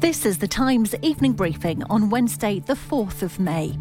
This is the Times evening briefing on Wednesday, the 4th of May.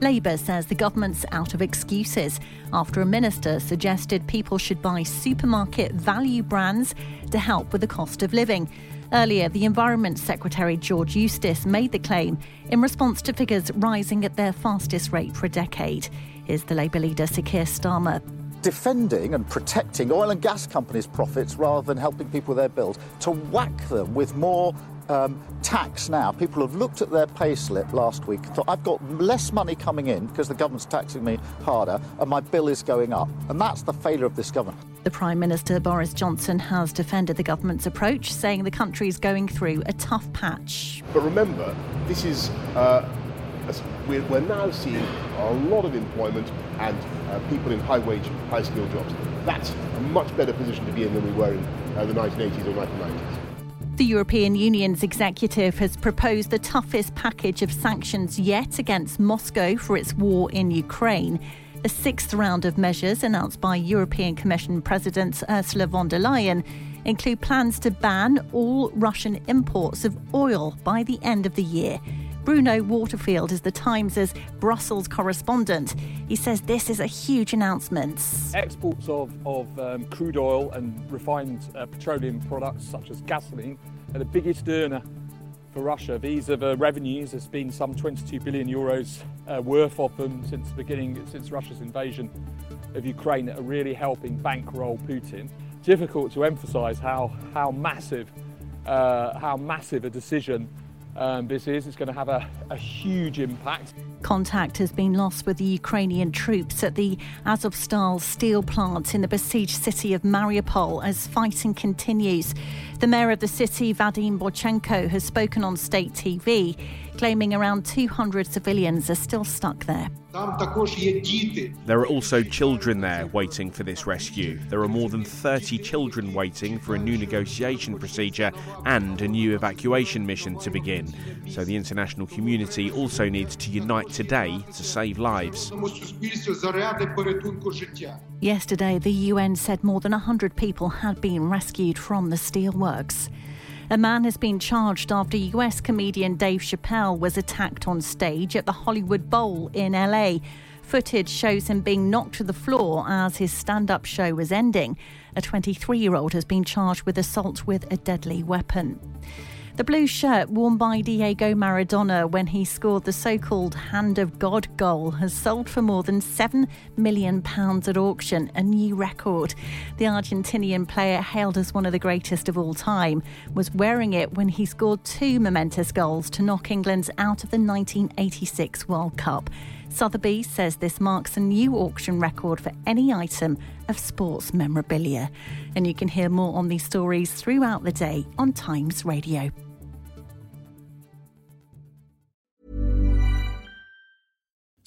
Labour says the government's out of excuses after a minister suggested people should buy supermarket value brands to help with the cost of living. Earlier, the Environment Secretary George Eustice made the claim in response to figures rising at their fastest rate for a decade. Here's the Labour leader, Sir Keir Starmer defending and protecting oil and gas companies' profits rather than helping people with their bills, to whack them with more um, tax now. People have looked at their pay slip last week and thought, I've got less money coming in because the government's taxing me harder and my bill is going up. And that's the failure of this government. The Prime Minister Boris Johnson has defended the government's approach, saying the country is going through a tough patch. But remember, this is. Uh, we're, we're, now seeing a lot of employment and uh, people in high wage, high skilled jobs. That's a much better position to be in than we were in uh, the 1980s or 1990s. The European Union's executive has proposed the toughest package of sanctions yet against Moscow for its war in Ukraine. The sixth round of measures announced by European Commission President Ursula von der Leyen include plans to ban all Russian imports of oil by the end of the year. Bruno Waterfield is the Times' Brussels correspondent. He says this is a huge announcement. Exports of, of um, crude oil and refined uh, petroleum products such as gasoline are the biggest earner for Russia. These are the revenues. There's been some 22 billion euros uh, worth of them since the beginning, since Russia's invasion of Ukraine, that are really helping bankroll Putin. Difficult to emphasise how how massive uh, how massive a decision um, this is. It's going to have a, a huge impact. Contact has been lost with the Ukrainian troops at the Azovstal steel plant in the besieged city of Mariupol as fighting continues. The mayor of the city, Vadim Boychenko, has spoken on state TV, claiming around 200 civilians are still stuck there. There are also children there waiting for this rescue. There are more than 30 children waiting for a new negotiation procedure and a new evacuation mission to begin. So the international community also needs to unite today to save lives. Yesterday, the UN said more than 100 people had been rescued from the steelworks. A man has been charged after US comedian Dave Chappelle was attacked on stage at the Hollywood Bowl in LA. Footage shows him being knocked to the floor as his stand up show was ending. A 23 year old has been charged with assault with a deadly weapon. The blue shirt worn by Diego Maradona when he scored the so called Hand of God goal has sold for more than £7 million at auction, a new record. The Argentinian player, hailed as one of the greatest of all time, was wearing it when he scored two momentous goals to knock England out of the 1986 World Cup. Sotheby's says this marks a new auction record for any item of sports memorabilia. And you can hear more on these stories throughout the day on Times Radio.